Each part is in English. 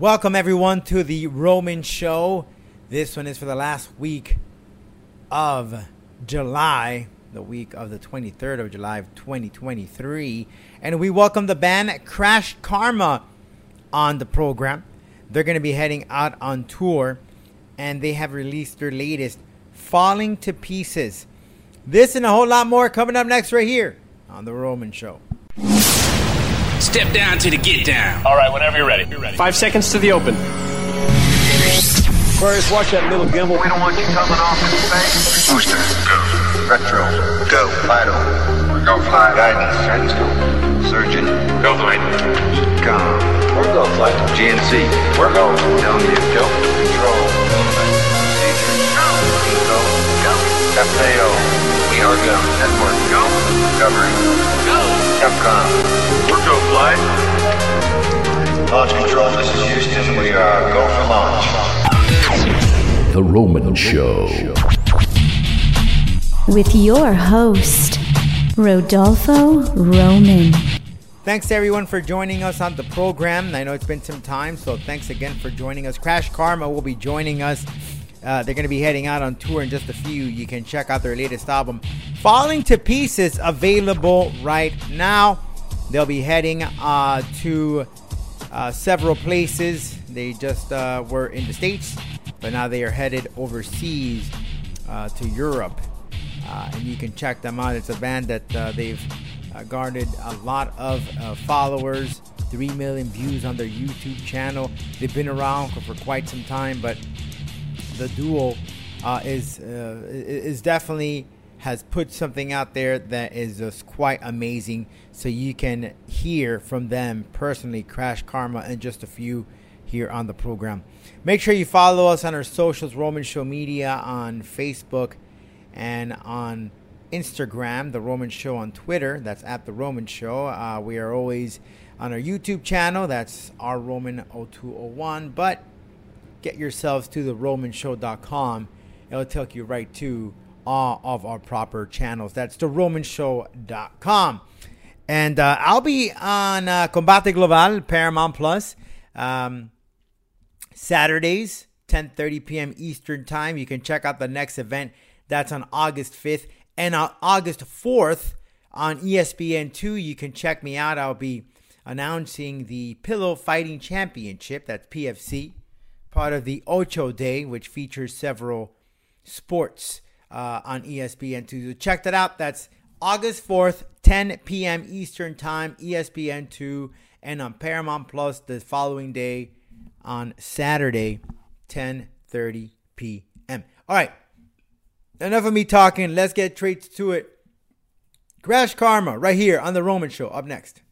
Welcome everyone to the Roman Show. This one is for the last week of July, the week of the 23rd of July of 2023. And we welcome the band KrashKarma on the program. They're going to be heading out on tour and they have released their latest, Falling to Pieces. This and a whole lot more coming up next right here on The Roman Show. Step down to the get down. All right, whenever you're ready. You're ready. Five seconds to the open. Aquarius, watch that little gimbal. We don't want you coming off in space. Booster, go. Retro, go. Vital, Go fly. guidance, guidance, go. Surgeon, Go flight. econ, We're go flight. GNC, We're go. telling you, go. Control, procedure, go. Go. FAO, we are go. Network, go. Discovery, Go. Capcom, We're go flight. Launch control, this is Houston, we are go for launch. The Roman Show. with your host, Rodolfo Roman. Thanks everyone for joining us on the program. I know it's been some time, so thanks again for joining us. KrashKarma will be joining us. Uh, they're going to be heading out on tour in just a few. You can check out their latest album, Falling to Pieces, available right now. They'll be heading uh, to uh, several places. They just uh, were in the States, but now they are headed overseas uh, to Europe. Uh, and you can check them out. It's a band that uh, they've uh, garnered a lot of followers, 3 million views on their YouTube channel. They've been around for, quite some time, but the duo is is definitely has put something out there that is just quite amazing. So you can hear from them personally, KrashKarma, and just a few here on the program. Make sure you follow us on our socials, Roman Show Media on Facebook and on Instagram, The Roman Show on Twitter. That's at The Roman Show. Uh, we are always on our YouTube channel. That's our Roman 0201. But get yourselves to the romanshow.com. It'll take you right to all of our proper channels. That's the romanshow.com. And uh, I'll be on uh, Combate Global, Paramount Plus, um, Saturdays, 10.30 p.m. Eastern Time. You can check out the next event. That's on August 5th. And on August 4th on E ESPN2, you can check me out. I'll be announcing the Pillow Fighting Championship. That's PFC part of the Ocho Day, which features several sports uh, on ESPN2. So check that out. That's August 4th, 10 p.m. Eastern Time, E ESPN2, and on Paramount Plus the following day on Saturday, 10:30 p.m. All right, enough of me talking. Let's get straight to it. KrashKarma, right here on the Roman Show. Up next.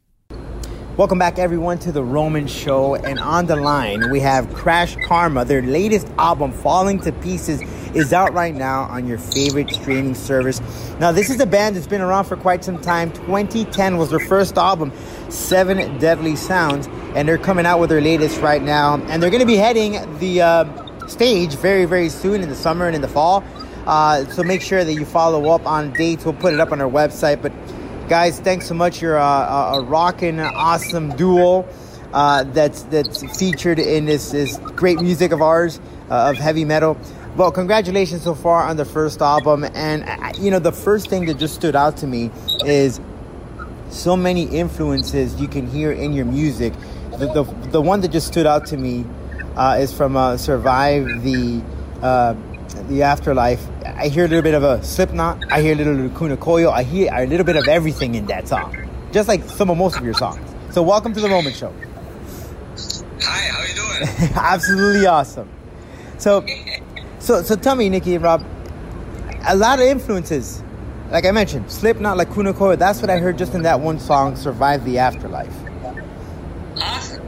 Welcome back, everyone, to the Roman Show. And on the line, we have Crash Karma. Their latest album, Falling to Pieces, is out right now on your favorite streaming service. Now, this is a band that's been around for quite some time. 2010 was their first album, Seven Deadly Sounds, and they're coming out with their latest right now. And they're going to be heading the uh, stage very, very soon in the summer and in the fall. Uh, so make sure that you follow up on dates. We'll put it up on our website. But guys, thanks so much. You're a, a, a rockin', awesome duo uh, that's that's featured in this, this great music of ours uh, of heavy metal. Well, congratulations so far on the first album. And you know, the first thing that just stood out to me is so many influences you can hear in your music. The the, the one that just stood out to me uh, is from uh, "Survive the uh, the Afterlife." I hear a little bit of a Slipknot. I hear a little Lacuna Coil. I hear a little bit of everything in that song, just like some of most of your songs. So, welcome to the Roman Show. Hi, how are you doing? Absolutely awesome. So, so, so tell me, Nikki and Rob, a lot of influences. Like I mentioned, Slipknot, Lacuna Coil. That's what I heard just in that one song, "Survive the Afterlife." Awesome.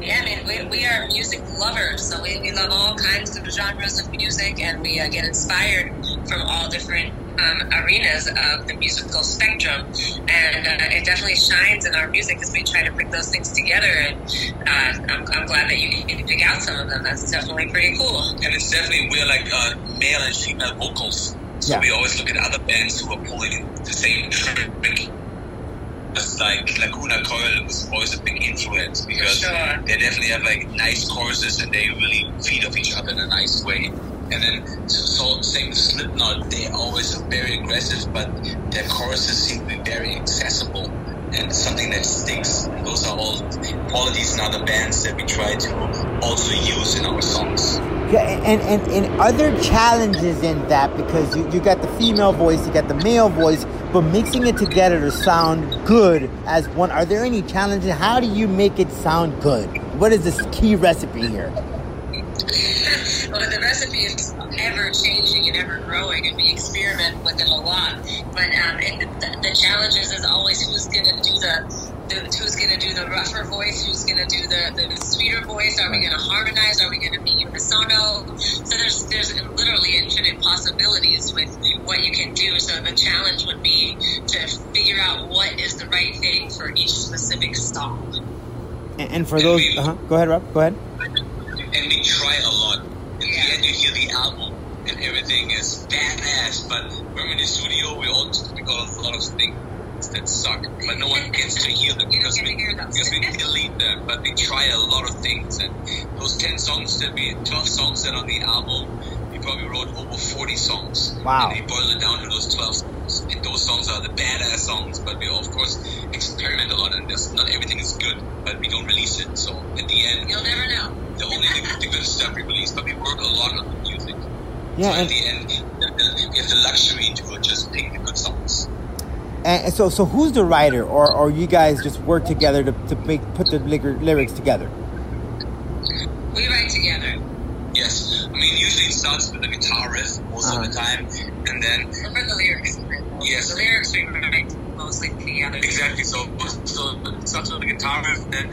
Yeah, I mean, we, we are music lovers, so we, we love all kinds of genres of music, and we uh, get inspired from all different um, arenas of the musical spectrum. And uh, it definitely shines in our music as we try to bring those things together. And uh, I'm, I'm glad that you can pick out some of them. That's definitely pretty cool. And it's definitely we're like uh, male and female vocals. So Yeah. we always look at other bands who are pulling the same trick. just like Lacuna Coil was always a big influence because Sure. they definitely have like nice choruses and they really feed off each other in a nice way. And then so same with Slipknot, they always very aggressive, but their choruses seem to be very accessible and something that sticks. And those are all qualities in other bands that we try to also use in our songs. Yeah, and, and, and are there challenges in that because you, you got the female voice, you got the male voice, but mixing it together to sound good as one. Are there any challenges? How do you make it sound good? What is this key recipe here? Well, the recipe is ever changing and ever growing, and we experiment with it a lot. But um, and the, the challenge is, is always who's going to do the, the who's going to do the rougher voice, who's going to do the, the sweeter voice. Are we going to harmonize? Are we going to be unisono? So there's there's literally infinite possibilities with what you can do. So the challenge would be to figure out what is the right thing for each specific song. And, and for those, uh-huh. go ahead, Rob. Go ahead. and we try a lot. The end, you hear the album, and everything is badass. But when we're in the studio, we all we got a lot of things that suck, but no one gets to hear them because we because we delete them. But we try a lot of things, and those ten songs that we, twelve songs that are on the album, probably wrote over forty songs. Wow. And we boiled it down to those twelve songs, and those songs are the badass songs. But we of course experiment a lot, and there's, not everything is good, but we don't release it. So at the end, You'll never know. the only the, the good stuff we release, but we work a lot on the music. Yeah, so and- at the end, the, the, we have the luxury to just pick the good songs. And so, so who's the writer, or, or you guys just work together to, to make put the lyrics together? We write together. Yes, I mean usually it starts with the guitar riff most Uh-huh. of the time, and then So for the lyrics, Yes. the lyrics we write mostly piano. exactly so so it starts with the guitar riff, then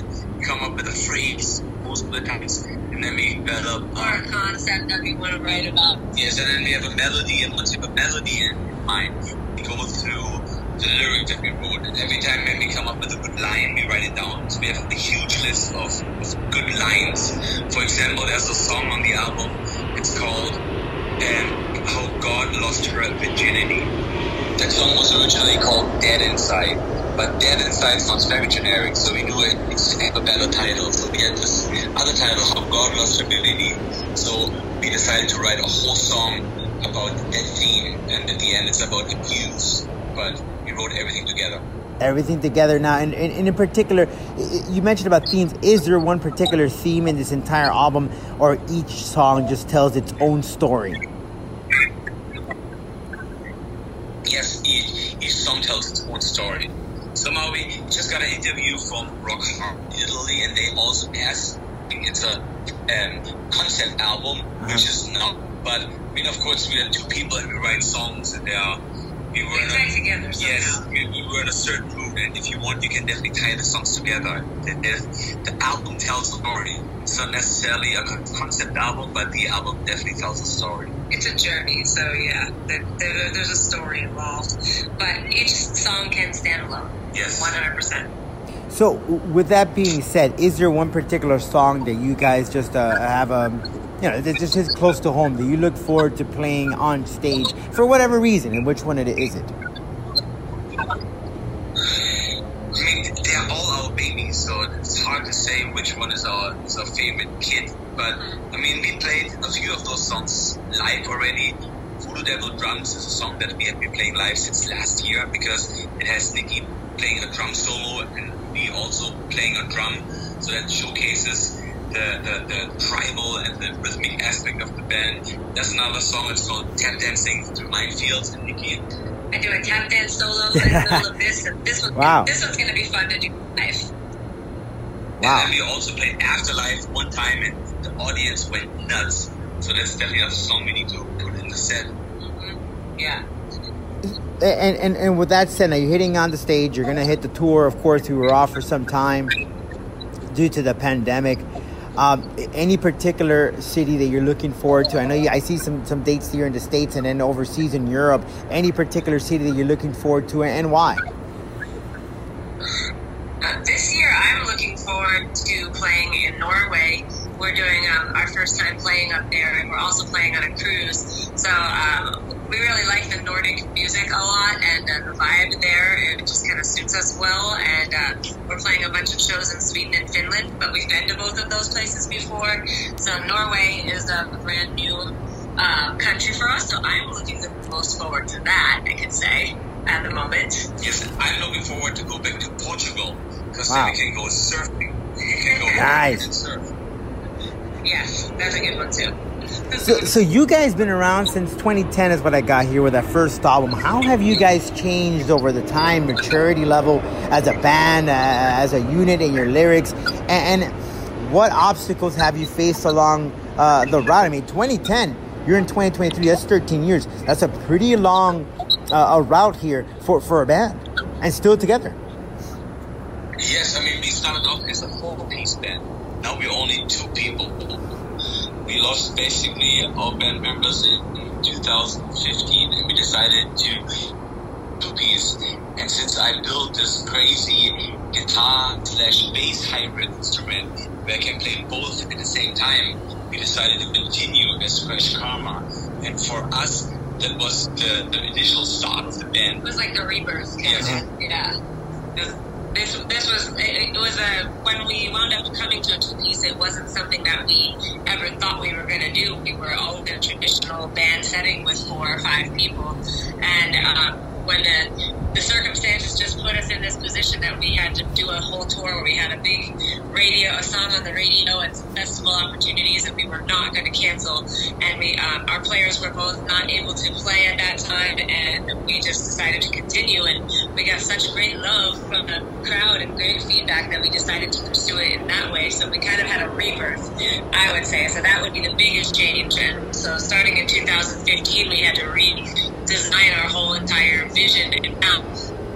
come up with a phrase most of the times, and then we develop. Or a concept that we want to write about. Yes, and then we have a melody, and once you have a melody in mind, we go through the lyrics that we wrote, and every time when we come up with a good line, we write it down. We have a huge list of, of good lines. For example, there's a song on the album, it's called um, How God Lost Her Virginity. That song was originally called Dead Inside, but Dead Inside sounds very generic, so we knew it needs to have a better title. So we had this other title, How God Lost Her Virginity. So we decided to write a whole song about that theme, and at the end it's about abuse, but we wrote everything together. Everything together now, and, and, and in particular, you mentioned about themes. Is there one particular theme in this entire album, or each song just tells its own story? Yes, each, each song tells its own story. Somehow we just got an interview from Rock Hard Italy, and they also asked. It's a um, concept album, which is not. But I mean, of course, we are two people and we write songs, and they are. We were We in a- together Yes, we, we were in a certain mood, and if you want, you can definitely tie the songs together. The, the, the album tells a story. It's not necessarily a concept album, but the album definitely tells a story. It's a journey, so yeah, there, there, there's a story involved. But each song can stand alone. Yes. 100%. So, with that being said, is there one particular song that you guys just uh, have a, you know, that just is close to home that you look forward to playing on stage for whatever reason, and which one it is it? I mean, they're all our babies, so it's hard to say which one is our is our favorite kid. But I mean, we played a few of those songs live already. Voodoo Devil Drums is a song that we have been playing live since last year because it has Nikki playing a drum solo and me also playing a drum, so that showcases the, the, the tribal and the rhythmic aspect of the band. There's another song, it's called Tap Dancing Through Minefields, and Nikki I do a tap dance solo in the middle of this. and This one, Wow. this one's gonna be fun to do live. Wow. And then we also played Afterlife one time, and the audience went nuts. So that's definitely another song we need to put in the set. Mm-hmm. Yeah. And, and and with that said, now you're hitting on the stage. You're gonna hit the tour. Of course, we were off for some time due to the pandemic. Um, any particular city that you're looking forward to? I know you, I see some some dates here in the states and then overseas in Europe. Any particular city that you're looking forward to, and why? This year, I'm looking forward to playing in Norway. We're doing um, our first time playing up there, and we're also playing on a cruise. So um, we really like the Nordic music a lot, and uh, the vibe there it just kind of suits us well. And uh, we're playing a bunch of shows in Sweden and Finland, but we've been to both of those places before. So Norway is a brand new uh, country for us. So I'm looking the most forward to that. I could say at the moment. Yes, I'm looking forward to go back to Portugal because Wow. then we can go surfing. We can go Nice. and surf. Yes, that's a good one too. So, so you guys been around since 2010 is what I got here with that first album. How have you guys changed over the time, maturity level as a band, uh, as a unit in your lyrics, and, and what obstacles have you faced along uh, the route? I mean, 2010, you're in 2023. That's 13 years. That's a pretty long uh, a route here for for a band, and still together. Yes, I mean we started off as a four-piece band. Now we're only two people. We lost basically all band members in 2015, and we decided to two-piece. And since I built this crazy guitar slash bass hybrid instrument where I can play both at the same time, we decided to continue as KrashKarma. And for us, that was the, the initial start of the band. It was like the rebirth. Yes. Of. Yeah. This this was it, it was a when we wound up coming to a two piece. It wasn't something that we ever thought we were going to do. We were all in a traditional band setting with four or five people, and uh, when the the circumstances just put us in this position that we had to do a whole tour where we had a big radio, a song on the radio, and festival opportunities that we were not going to cancel. And we, um, our players were both not able to play at that time, and we just decided to continue. And we got such great love from the crowd and great feedback that we decided to pursue it in that way. So we kind of had a rebirth, I would say. So that would be the biggest change. And so starting in 2015, we had to redesign our whole entire vision and now.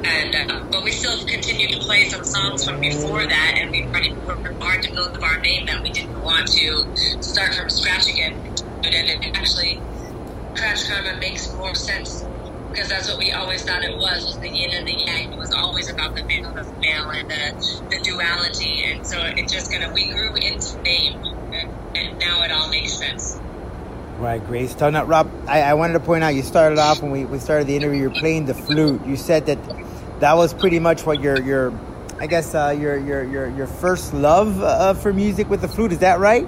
And uh, but we still continued to play some songs from before that, and we already worked hard to build up our name that we didn't want to start from scratch again. And it actually, KrashKarma makes more sense because that's what we always thought it was, was the yin and the yang. It was always about the male and the female and the, the duality. And so it just kind of, we grew into name, and, and now it all makes sense. Right, Grace. So now, Rob, I, I wanted to point out you started off when we, we started the interview. You're playing the flute. You said that that was pretty much what your your, I guess uh, your your your your first love uh, for music with the flute. Is that right?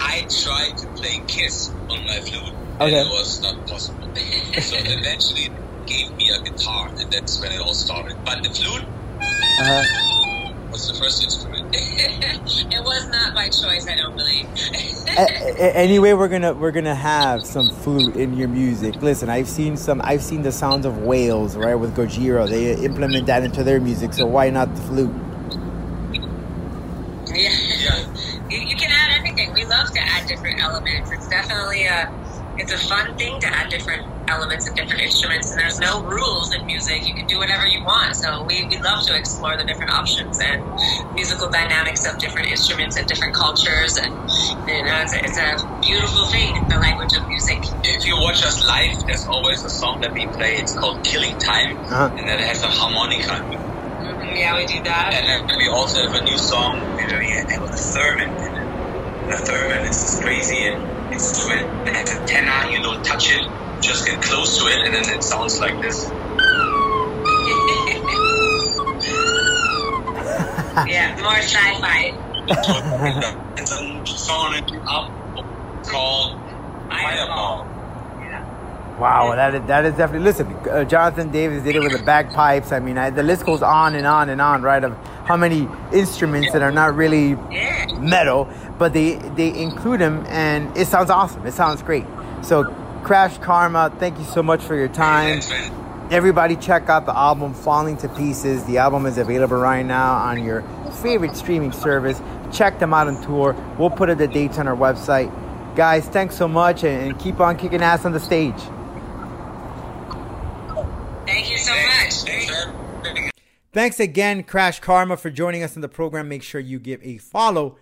I tried to play Kiss on my flute, Okay. and it was not possible. so eventually, gave me a guitar, and that's when it all started. But the flute Uh-huh. was the first instrument. it was not by choice, I don't believe. A- a- anyway, we're gonna we're gonna have some flute in your music. Listen, I've seen some. I've seen the sounds of whales, right, with Gojira. They implement that into their music. So why not the flute? Yeah. You, you can add anything. We love to add different elements. It's definitely a it's a fun thing to add different elements and different instruments. And there's no rules in music. You can do whatever you want. So we, we love to explore the different options and musical dynamics of different instruments and different cultures. And you know, it's a, it's a beautiful thing, the language of music. If you watch us live, there's always a song that we play. It's called "Killing Time," Uh-huh. and that has a harmonica. Mhm, Yeah, we do that. And then we also have a new song where we have a theremin. in it. The theremin is this crazy instrument that has a antenna. You don't touch it, just get close to it, and then it sounds like this. yeah, more sci-fi. it's a song up called Fireball. Wow, that is, that is definitely. Listen, uh, Jonathan Davis did it with the bagpipes. I mean, I, the list goes on and on and on, right? Of how many instruments that are not really metal, but they they include them, and it sounds awesome. It sounds great. So, KrashKarma, thank you so much for your time. Everybody, check out the album "Falling to Pieces." The album is available right now on your favorite streaming service. Check them out on tour. We'll put the dates on our website. Guys, thanks so much, and and keep on kicking ass on the stage. Thank you so much. Thanks. Again, KrashKarma, for joining us in the program. Make sure you give a follow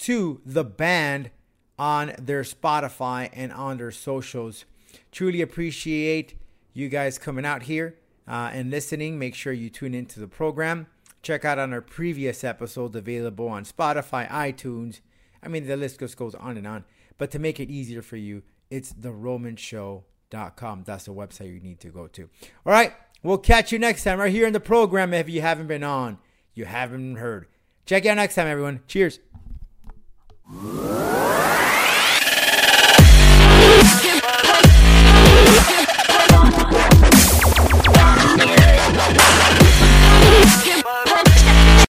to the band on their Spotify and on their socials. Truly appreciate you guys coming out here uh, and listening. Make sure you tune into the program. Check out on our previous episodes available on Spotify, iTunes. I mean, the list just goes on and on. But to make it easier for you, it's theromanshow.com. That's the website you need to go to. All right, we'll catch you next time right here in the program. If you haven't been on, you haven't heard. Check out next time, everyone. Cheers.